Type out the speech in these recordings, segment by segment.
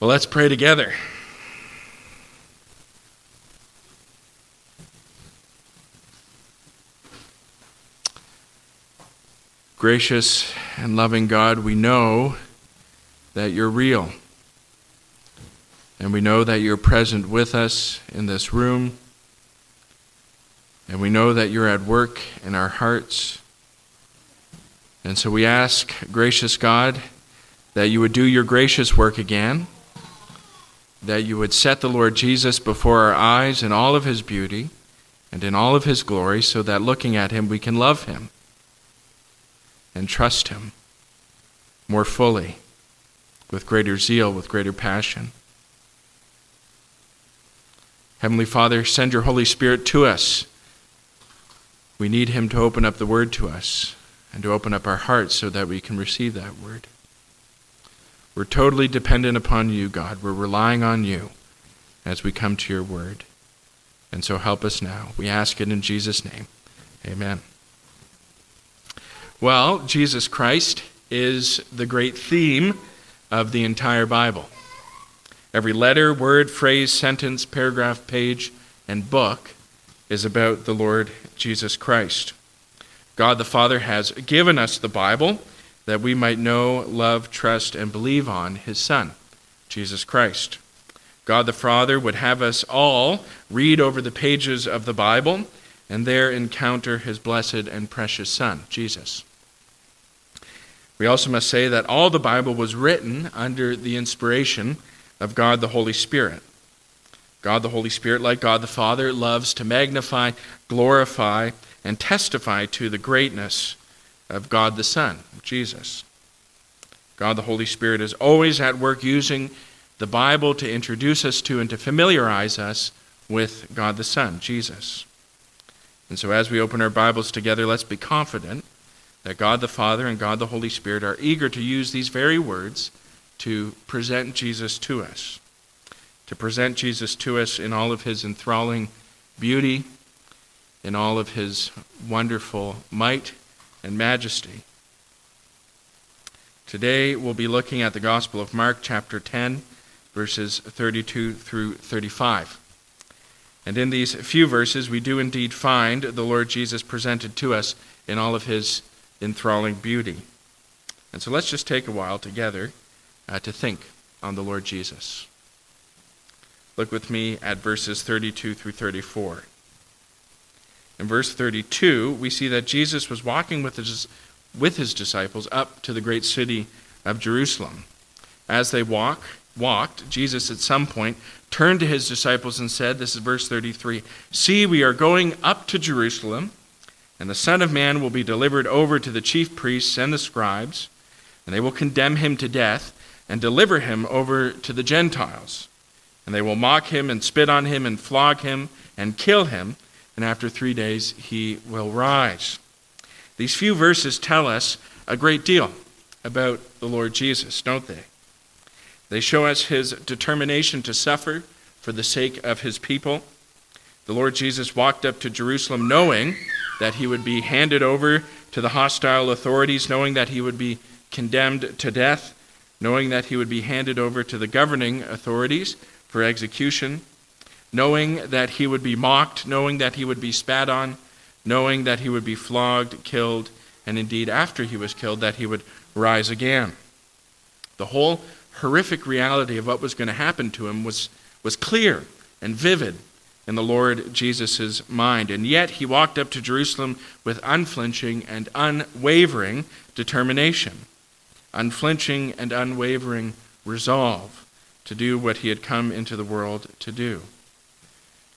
Well, let's pray together. Gracious and loving God, we know that you're real. And we know that you're present with us in this room. And we know that you're at work in our hearts. And so we ask, gracious God, that you would do your gracious work again, that you would set the Lord Jesus before our eyes in all of his beauty and in all of his glory, so that looking at him we can love him and trust him more fully, with greater zeal, with greater passion. Heavenly Father, send your Holy Spirit to us. We need him to open up the word to us and to open up our hearts so that we can receive that word. We're totally dependent upon you, God. We're relying on you as we come to your word. And so help us now. We ask it in Jesus' name. Amen. Well, Jesus Christ is the great theme of the entire Bible. Every letter, word, phrase, sentence, paragraph, page, and book is about the Lord Jesus Christ. God the Father has given us the Bible that we might know, love, trust, and believe on his Son, Jesus Christ. God the Father would have us all read over the pages of the Bible and there encounter his blessed and precious Son, Jesus. We also must say that all the Bible was written under the inspiration of God the Holy Spirit. God the Holy Spirit, like God the Father, loves to magnify, glorify, and testify to the greatness of God the Son, Jesus. God the Holy Spirit is always at work using the Bible to introduce us to and to familiarize us with God the Son, Jesus. And so as we open our Bibles together, let's be confident that God the Father and God the Holy Spirit are eager to use these very words to present Jesus to us, to present Jesus to us in all of his enthralling beauty, in all of his wonderful might and majesty. Today we'll be looking at the Gospel of Mark, chapter 10, verses 32 through 35. And in these few verses, we do indeed find the Lord Jesus presented to us in all of his enthralling beauty. And so let's just take a while together uh, to think on the Lord Jesus. Look with me at verses 32 through 34. In verse 32, we see that Jesus was walking with his, with his disciples up to the great city of Jerusalem. As they walk, walked, Jesus at some point turned to his disciples and said, This is verse 33 See, we are going up to Jerusalem, and the Son of Man will be delivered over to the chief priests and the scribes, and they will condemn him to death and deliver him over to the Gentiles. And they will mock him and spit on him and flog him and kill him and after three days he will rise. These few verses tell us a great deal about the Lord Jesus, don't they? They show us his determination to suffer for the sake of his people. The Lord Jesus walked up to Jerusalem knowing that he would be handed over to the hostile authorities, knowing that he would be condemned to death, knowing that he would be handed over to the governing authorities for execution knowing that he would be mocked, knowing that he would be spat on, knowing that he would be flogged, killed, and indeed, after he was killed, that he would rise again. The whole horrific reality of what was going to happen to him was, was clear and vivid in the Lord Jesus' mind. And yet he walked up to Jerusalem with unflinching and unwavering determination, unflinching and unwavering resolve to do what he had come into the world to do.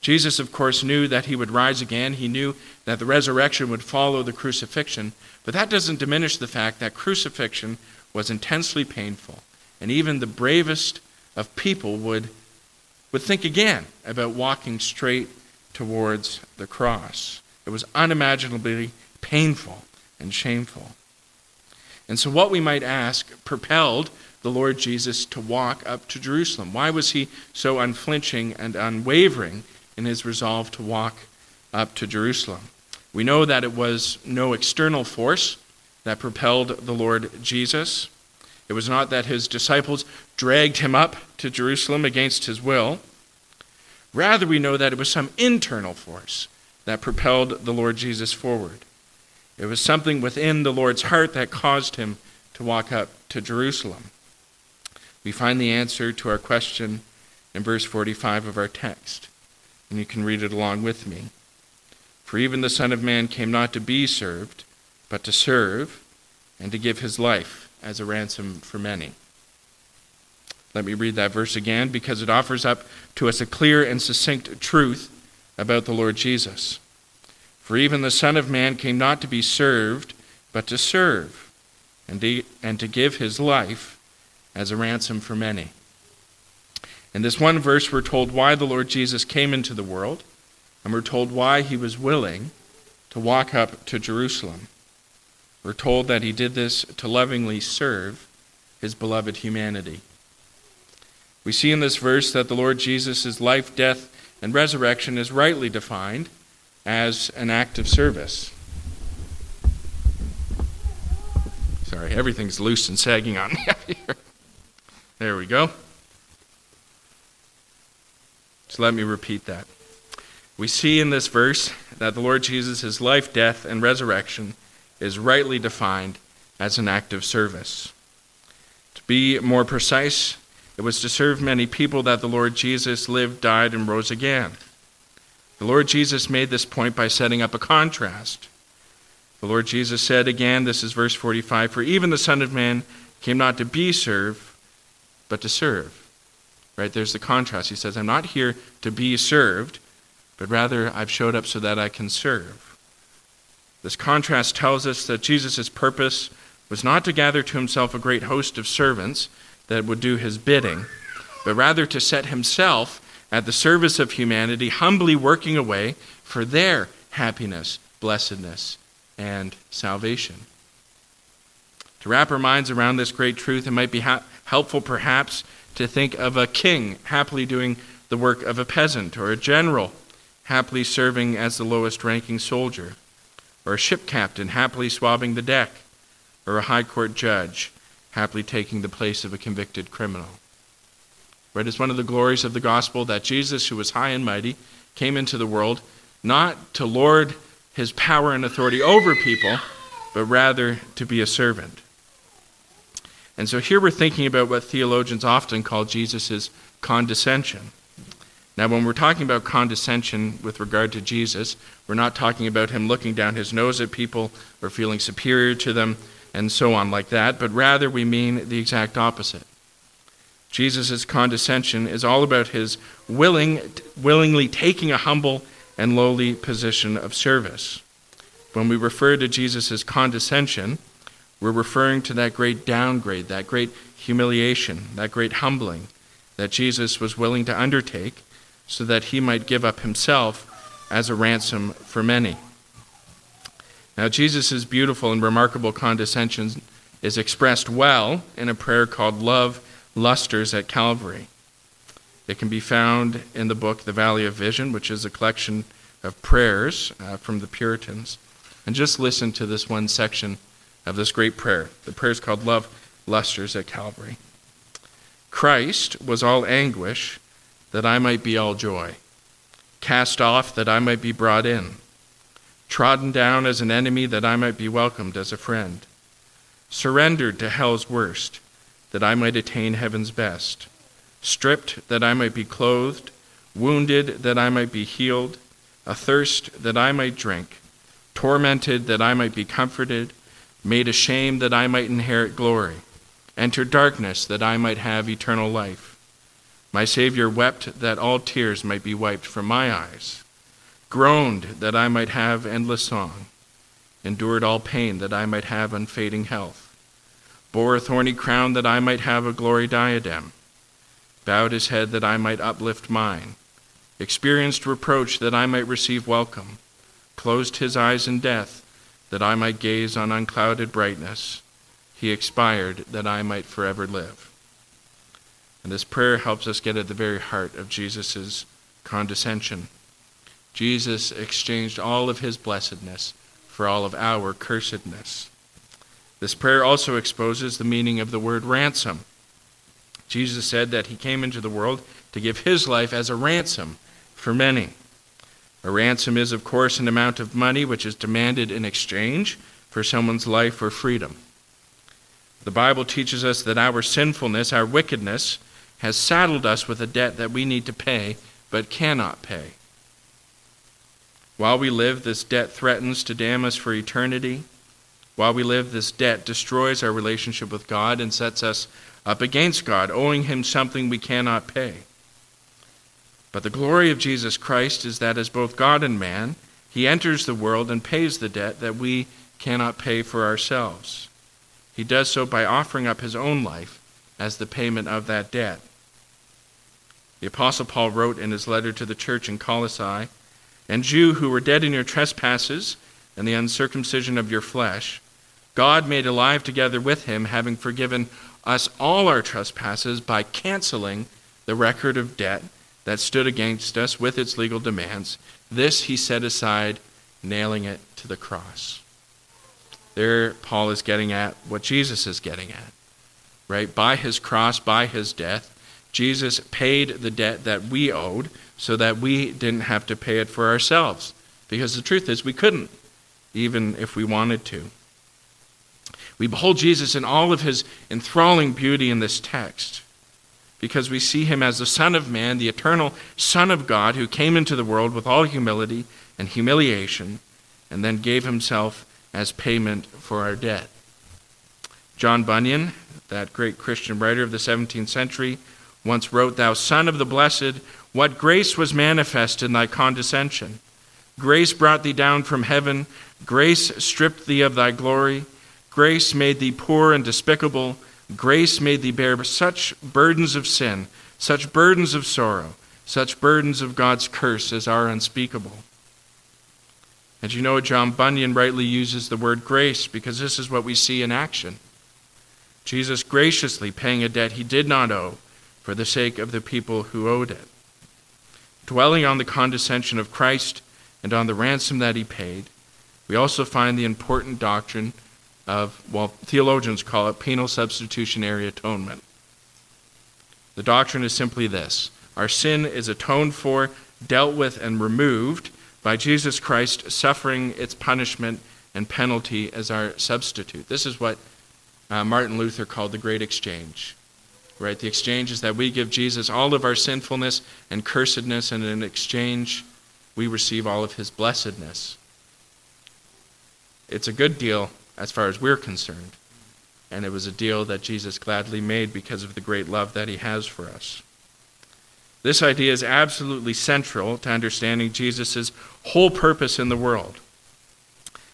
Jesus, of course, knew that he would rise again. He knew that the resurrection would follow the crucifixion. But that doesn't diminish the fact that crucifixion was intensely painful. And even the bravest of people would, would think again about walking straight towards the cross. It was unimaginably painful and shameful. And so, what we might ask propelled the Lord Jesus to walk up to Jerusalem? Why was he so unflinching and unwavering in his resolve to walk up to Jerusalem. We know that it was no external force that propelled the Lord Jesus. It was not that his disciples dragged him up to Jerusalem against his will. Rather, we know that it was some internal force that propelled the Lord Jesus forward. It was something within the Lord's heart that caused him to walk up to Jerusalem. We find the answer to our question in verse 45 of our text, and you can read it along with me. For even the Son of Man came not to be served, but to serve, and to give his life as a ransom for many. Let me read that verse again because it offers up to us a clear and succinct truth about the Lord Jesus. For even the Son of Man came not to be served, but to serve, and to, and to give his life as a ransom for many. In this one verse, we're told why the Lord Jesus came into the world, and we're told why he was willing to walk up to Jerusalem. We're told that he did this to lovingly serve his beloved humanity. We see in this verse that the Lord Jesus' life, death, and resurrection is rightly defined as an act of service. Sorry, everything's loose and sagging on me up here. There we go. So let me repeat that. We see in this verse that the Lord Jesus' his life, death, and resurrection is rightly defined as an act of service. To be more precise, it was to serve many people that the Lord Jesus lived, died, and rose again. The Lord Jesus made this point by setting up a contrast. The Lord Jesus said again, this is verse 45 For even the Son of Man came not to be served, but to serve. Right? There's the contrast. He says, I'm not here to be served, but rather I've showed up so that I can serve. This contrast tells us that Jesus' purpose was not to gather to himself a great host of servants that would do his bidding, but rather to set himself at the service of humanity, humbly working away for their happiness, blessedness, and salvation. To wrap our minds around this great truth, it might be ha- helpful perhaps to think of a king happily doing the work of a peasant, or a general happily serving as the lowest ranking soldier or a ship captain happily swabbing the deck, or a high court judge happily taking the place of a convicted criminal. Right? It's one of the glories of the gospel that Jesus, who was high and mighty, came into the world not to lord his power and authority over people, but rather to be a servant. And so here we're thinking about what theologians often call Jesus' condescension. Now, when we're talking about condescension with regard to Jesus, we're not talking about him looking down his nose at people or feeling superior to them and so on like that, but rather we mean the exact opposite. Jesus' condescension is all about his willing, willingly taking a humble and lowly position of service. When we refer to Jesus' condescension, we're referring to that great downgrade, that great humiliation, that great humbling that Jesus was willing to undertake so that he might give up himself as a ransom for many. Now, Jesus' beautiful and remarkable condescension is expressed well in a prayer called Love Lusters at Calvary. It can be found in the book The Valley of Vision, which is a collection of prayers uh, from the Puritans. And just listen to this one section of this great prayer. The prayer is called Love Lusters at Calvary. Christ was all anguish that I might be all joy, cast off that I might be brought in, trodden down as an enemy that I might be welcomed as a friend, surrendered to hell's worst that I might attain heaven's best, stripped that I might be clothed, wounded that I might be healed, athirst that I might drink, tormented that I might be comforted, made ashamed that I might inherit glory, enter darkness that I might have eternal life. My Savior wept that all tears might be wiped from my eyes, groaned that I might have endless song, endured all pain that I might have unfading health, bore a thorny crown that I might have a glory diadem, bowed his head that I might uplift mine, experienced reproach that I might receive welcome, closed his eyes in death that I might gaze on unclouded brightness. He expired that I might forever live. And this prayer helps us get at the very heart of Jesus' condescension. Jesus exchanged all of his blessedness for all of our cursedness. This prayer also exposes the meaning of the word ransom. Jesus said that he came into the world to give his life as a ransom for many. A ransom is, of course, an amount of money which is demanded in exchange for someone's life or freedom. The Bible teaches us that our sinfulness, our wickedness, has saddled us with a debt that we need to pay but cannot pay. While we live, this debt threatens to damn us for eternity. While we live, this debt destroys our relationship with God and sets us up against God, owing Him something we cannot pay. But the glory of Jesus Christ is that as both God and man, He enters the world and pays the debt that we cannot pay for ourselves. He does so by offering up His own life as the payment of that debt. The Apostle Paul wrote in his letter to the church in Colossae and you who were dead in your trespasses and the uncircumcision of your flesh, God made alive together with him, having forgiven us all our trespasses by canceling the record of debt that stood against us with its legal demands. This he set aside, nailing it to the cross. There, Paul is getting at what Jesus is getting at, right? By his cross, by his death, Jesus paid the debt that we owed so that we didn't have to pay it for ourselves. Because the truth is, we couldn't, even if we wanted to. We behold Jesus in all of his enthralling beauty in this text because we see him as the Son of Man, the eternal Son of God, who came into the world with all humility and humiliation and then gave himself as payment for our debt. John Bunyan, that great Christian writer of the 17th century, once wrote, Thou Son of the Blessed, what grace was manifest in thy condescension? Grace brought thee down from heaven, grace stripped thee of thy glory, grace made thee poor and despicable, grace made thee bear such burdens of sin, such burdens of sorrow, such burdens of God's curse as are unspeakable. And you know, John Bunyan rightly uses the word grace because this is what we see in action. Jesus graciously paying a debt he did not owe for the sake of the people who owed it. Dwelling on the condescension of Christ and on the ransom that he paid, we also find the important doctrine of, well, theologians call it penal substitutionary atonement. The doctrine is simply this our sin is atoned for, dealt with, and removed by Jesus Christ suffering its punishment and penalty as our substitute. This is what uh, Martin Luther called the Great Exchange right? The exchange is that we give Jesus all of our sinfulness and cursedness, and in exchange, we receive all of his blessedness. It's a good deal as far as we're concerned, and it was a deal that Jesus gladly made because of the great love that he has for us. This idea is absolutely central to understanding Jesus' whole purpose in the world.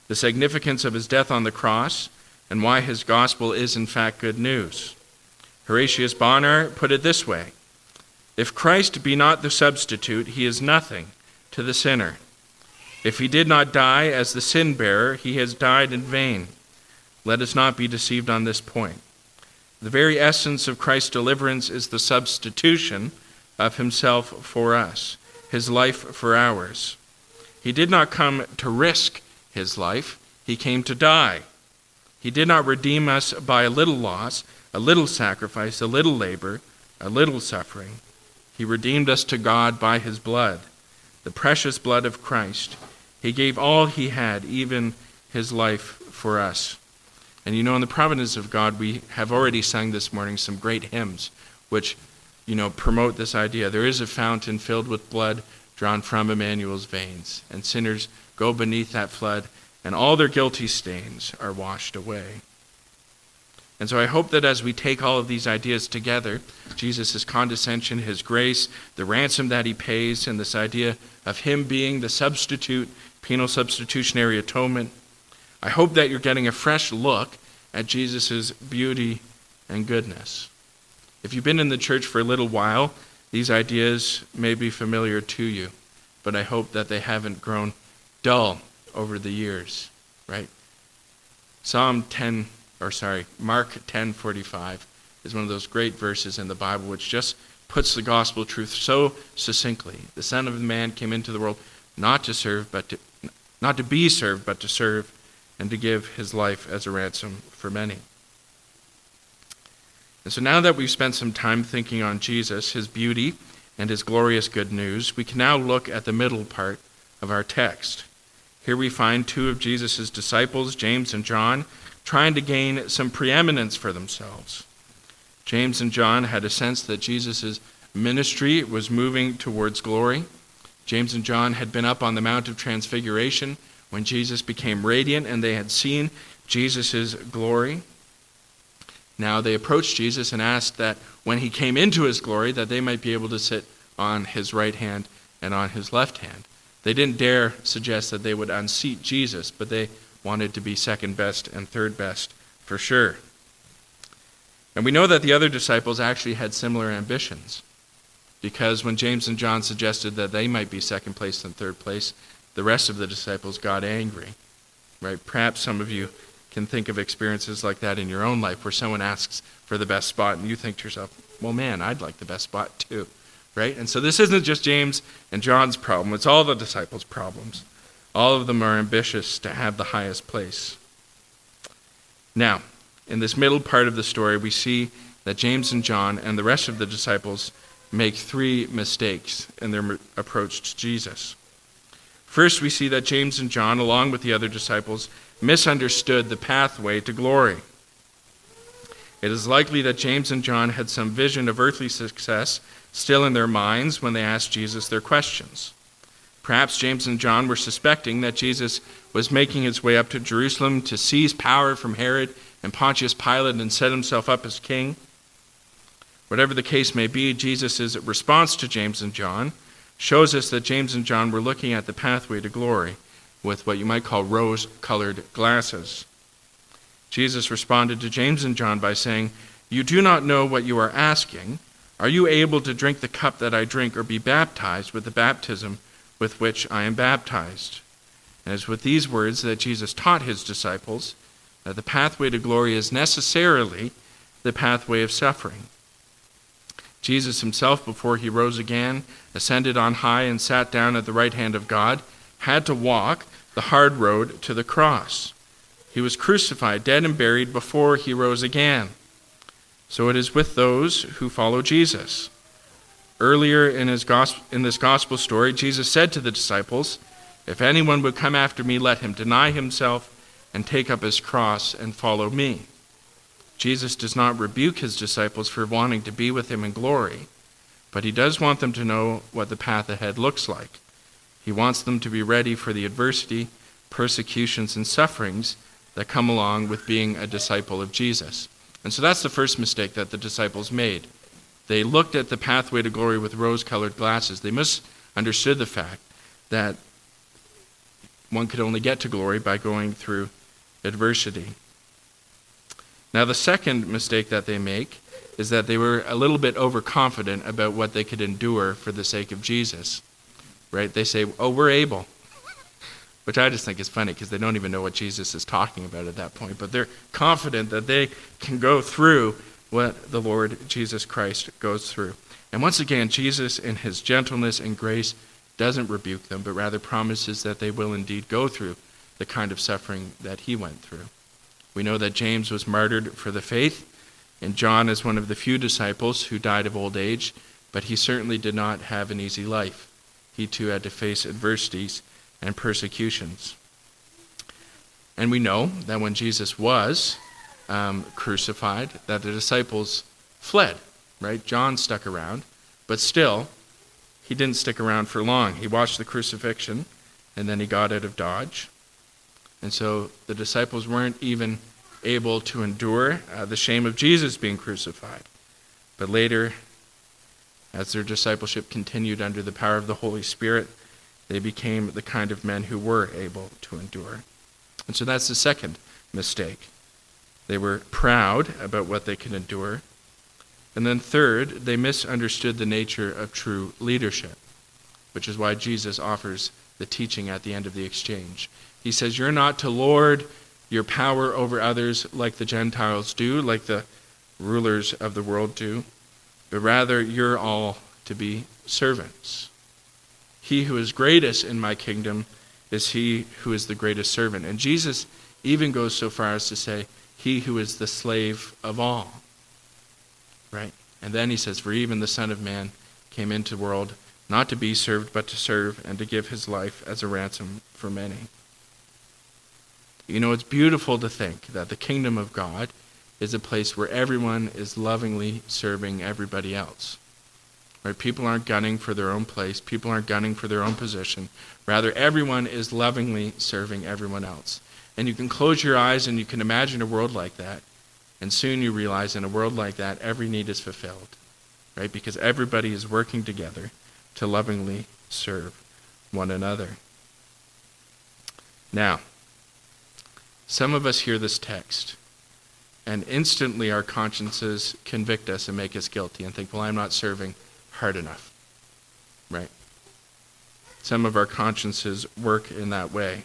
The significance of his death on the cross and why his gospel is, in fact, good news. Horatius Bonar put it this way If Christ be not the substitute, he is nothing to the sinner. If he did not die as the sin bearer, he has died in vain. Let us not be deceived on this point. The very essence of Christ's deliverance is the substitution of himself for us, his life for ours. He did not come to risk his life, he came to die. He did not redeem us by a little loss, a little sacrifice, a little labor, a little suffering. He redeemed us to God by his blood, the precious blood of Christ. He gave all he had, even his life for us. And you know, in the providence of God, we have already sung this morning some great hymns which, you know, promote this idea. There is a fountain filled with blood drawn from Emmanuel's veins, and sinners go beneath that flood, and all their guilty stains are washed away. And so I hope that as we take all of these ideas together, Jesus' condescension, his grace, the ransom that he pays, and this idea of him being the substitute, penal substitutionary atonement, I hope that you're getting a fresh look at Jesus' beauty and goodness. If you've been in the church for a little while, these ideas may be familiar to you, but I hope that they haven't grown dull over the years, right? Psalm 10 or sorry, Mark 10:45 is one of those great verses in the Bible which just puts the gospel truth so succinctly. The Son of Man came into the world not to serve, but to, not to be served, but to serve and to give his life as a ransom for many. And so now that we've spent some time thinking on Jesus, his beauty, and his glorious good news, we can now look at the middle part of our text. Here we find two of Jesus' disciples, James and John, trying to gain some preeminence for themselves. James and John had a sense that Jesus' ministry was moving towards glory. James and John had been up on the Mount of Transfiguration when Jesus became radiant and they had seen Jesus' glory. Now they approached Jesus and asked that when he came into his glory that they might be able to sit on his right hand and on his left hand. They didn't dare suggest that they would unseat Jesus, but they wanted to be second best and third best for sure. And we know that the other disciples actually had similar ambitions. Because when James and John suggested that they might be second place and third place, the rest of the disciples got angry. Right? Perhaps some of you can think of experiences like that in your own life where someone asks for the best spot and you think to yourself, well, man, I'd like the best spot too. Right? And so this isn't just James and John's problem, it's all the disciples' problems. All of them are ambitious to have the highest place. Now, in this middle part of the story, we see that James and John and the rest of the disciples make three mistakes in their approach to Jesus. First, we see that James and John, along with the other disciples, misunderstood the pathway to glory. It is likely that James and John had some vision of earthly success still in their minds when they asked Jesus their questions. Perhaps James and John were suspecting that Jesus was making his way up to Jerusalem to seize power from Herod and Pontius Pilate and set himself up as king. Whatever the case may be, Jesus' response to James and John shows us that James and John were looking at the pathway to glory with what you might call rose colored glasses. Jesus responded to James and John by saying, You do not know what you are asking. Are you able to drink the cup that I drink or be baptized with the baptism with which I am baptized? And it's with these words that Jesus taught his disciples that the pathway to glory is necessarily the pathway of suffering. Jesus himself, before he rose again, ascended on high, and sat down at the right hand of God, had to walk the hard road to the cross. He was crucified, dead, and buried before he rose again. So it is with those who follow Jesus. Earlier in, his gospel, in this gospel story, Jesus said to the disciples, If anyone would come after me, let him deny himself and take up his cross and follow me. Jesus does not rebuke his disciples for wanting to be with him in glory, but he does want them to know what the path ahead looks like. He wants them to be ready for the adversity, persecutions, and sufferings that come along with being a disciple of Jesus. And so that's the first mistake that the disciples made. They looked at the pathway to glory with rose colored glasses. They misunderstood the fact that one could only get to glory by going through adversity. Now, the second mistake that they make is that they were a little bit overconfident about what they could endure for the sake of Jesus right? They say, oh, we're able. Which I just think is funny because they don't even know what Jesus is talking about at that point. But they're confident that they can go through what the Lord Jesus Christ goes through. And once again, Jesus, in his gentleness and grace, doesn't rebuke them, but rather promises that they will indeed go through the kind of suffering that he went through. We know that James was martyred for the faith, and John is one of the few disciples who died of old age, but he certainly did not have an easy life he too had to face adversities and persecutions. And we know that when Jesus was um, crucified, that the disciples fled, right? John stuck around, but still, he didn't stick around for long. He watched the crucifixion, and then he got out of Dodge. And so the disciples weren't even able to endure uh, the shame of Jesus being crucified. But later, as their discipleship continued under the power of the Holy Spirit, they became the kind of men who were able to endure. And so that's the second mistake. They were proud about what they could endure. And then, third, they misunderstood the nature of true leadership, which is why Jesus offers the teaching at the end of the exchange. He says, You're not to lord your power over others like the Gentiles do, like the rulers of the world do but rather you're all to be servants. He who is greatest in my kingdom is he who is the greatest servant. And Jesus even goes so far as to say, He who is the slave of all. Right? And then he says, For even the Son of Man came into the world not to be served, but to serve, and to give his life as a ransom for many. You know, it's beautiful to think that the kingdom of God is a place where everyone is lovingly serving everybody else. Right? People aren't gunning for their own place, people aren't gunning for their own position. Rather, everyone is lovingly serving everyone else. And you can close your eyes and you can imagine a world like that. And soon you realize in a world like that, every need is fulfilled. Right? Because everybody is working together to lovingly serve one another. Now, some of us hear this text, and instantly our consciences convict us and make us guilty and think, well, I'm not serving hard enough. Right? Some of our consciences work in that way.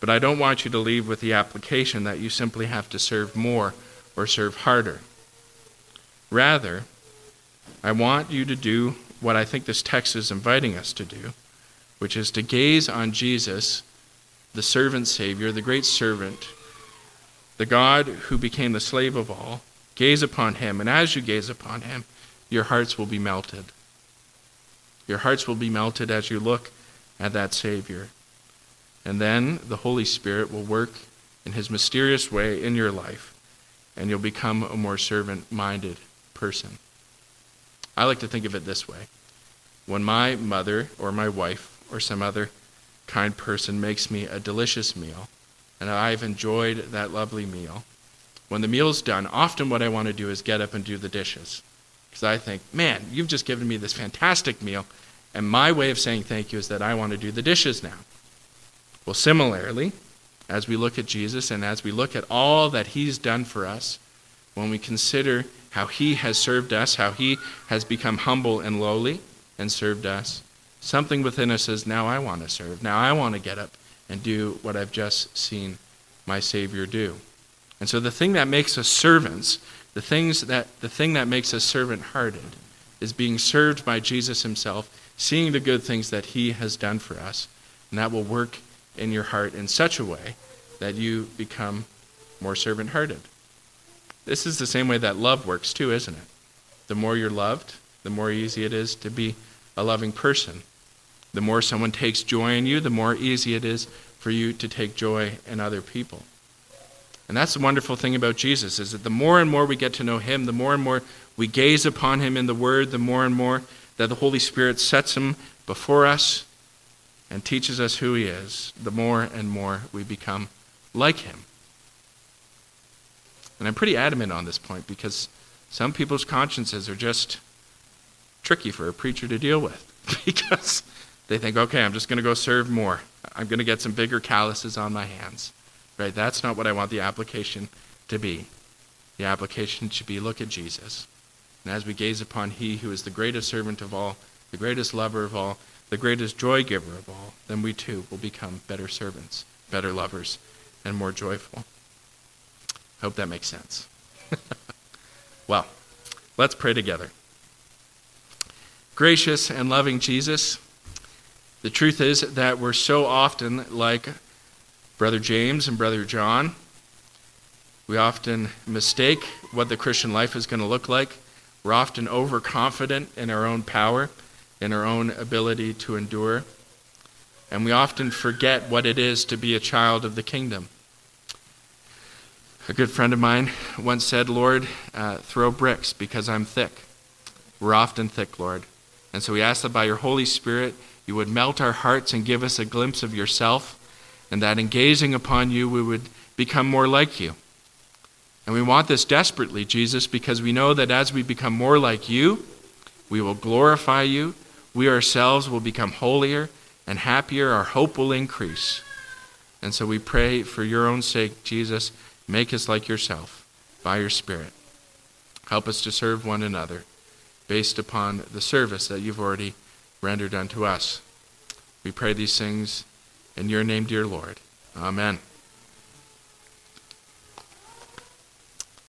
But I don't want you to leave with the application that you simply have to serve more or serve harder. Rather, I want you to do what I think this text is inviting us to do, which is to gaze on Jesus, the servant Savior, the great servant, the God who became the slave of all. Gaze upon him, and as you gaze upon him, your hearts will be melted. Your hearts will be melted as you look at that Savior. And then the Holy Spirit will work in his mysterious way in your life, and you'll become a more servant minded person. I like to think of it this way when my mother or my wife or some other kind person makes me a delicious meal, and I've enjoyed that lovely meal, when the meal's done, often what I want to do is get up and do the dishes. Because I think, man, you've just given me this fantastic meal, and my way of saying thank you is that I want to do the dishes now. Well, similarly, as we look at Jesus and as we look at all that he's done for us, when we consider how he has served us, how he has become humble and lowly and served us, something within us says, Now I want to serve. Now I want to get up and do what I've just seen my Savior do. And so the thing that makes us servants, the, things that, the thing that makes us servant hearted, is being served by Jesus himself, seeing the good things that he has done for us. And that will work in your heart in such a way that you become more servant hearted. This is the same way that love works, too, isn't it? The more you're loved, the more easy it is to be a loving person. The more someone takes joy in you, the more easy it is for you to take joy in other people. And that's the wonderful thing about Jesus is that the more and more we get to know him, the more and more we gaze upon him in the word, the more and more that the Holy Spirit sets him before us and teaches us who he is, the more and more we become like him. And I'm pretty adamant on this point because some people's consciences are just tricky for a preacher to deal with because they think, okay, I'm just going to go serve more. I'm going to get some bigger calluses on my hands. Right? That's not what I want the application to be. The application should be look at Jesus. And as we gaze upon he who is the greatest servant of all, the greatest lover of all, the greatest joy giver of all, then we too will become better servants, better lovers, and more joyful. Hope that makes sense. well, let's pray together. Gracious and loving Jesus, the truth is that we're so often like Brother James and Brother John. We often mistake what the Christian life is going to look like. We're often overconfident in our own power, in our own ability to endure. And we often forget what it is to be a child of the kingdom. A good friend of mine once said, Lord, uh, throw bricks because I'm thick. We're often thick, Lord. And so we ask that by your Holy Spirit, you would melt our hearts and give us a glimpse of yourself, and that in gazing upon you, we would become more like you. And we want this desperately, Jesus, because we know that as we become more like you, we will glorify you. We ourselves will become holier and happier. Our hope will increase. And so we pray for your own sake, Jesus Make us like yourself by your Spirit. Help us to serve one another based upon the service that you've already rendered unto us. We pray these things in your name, dear Lord. Amen.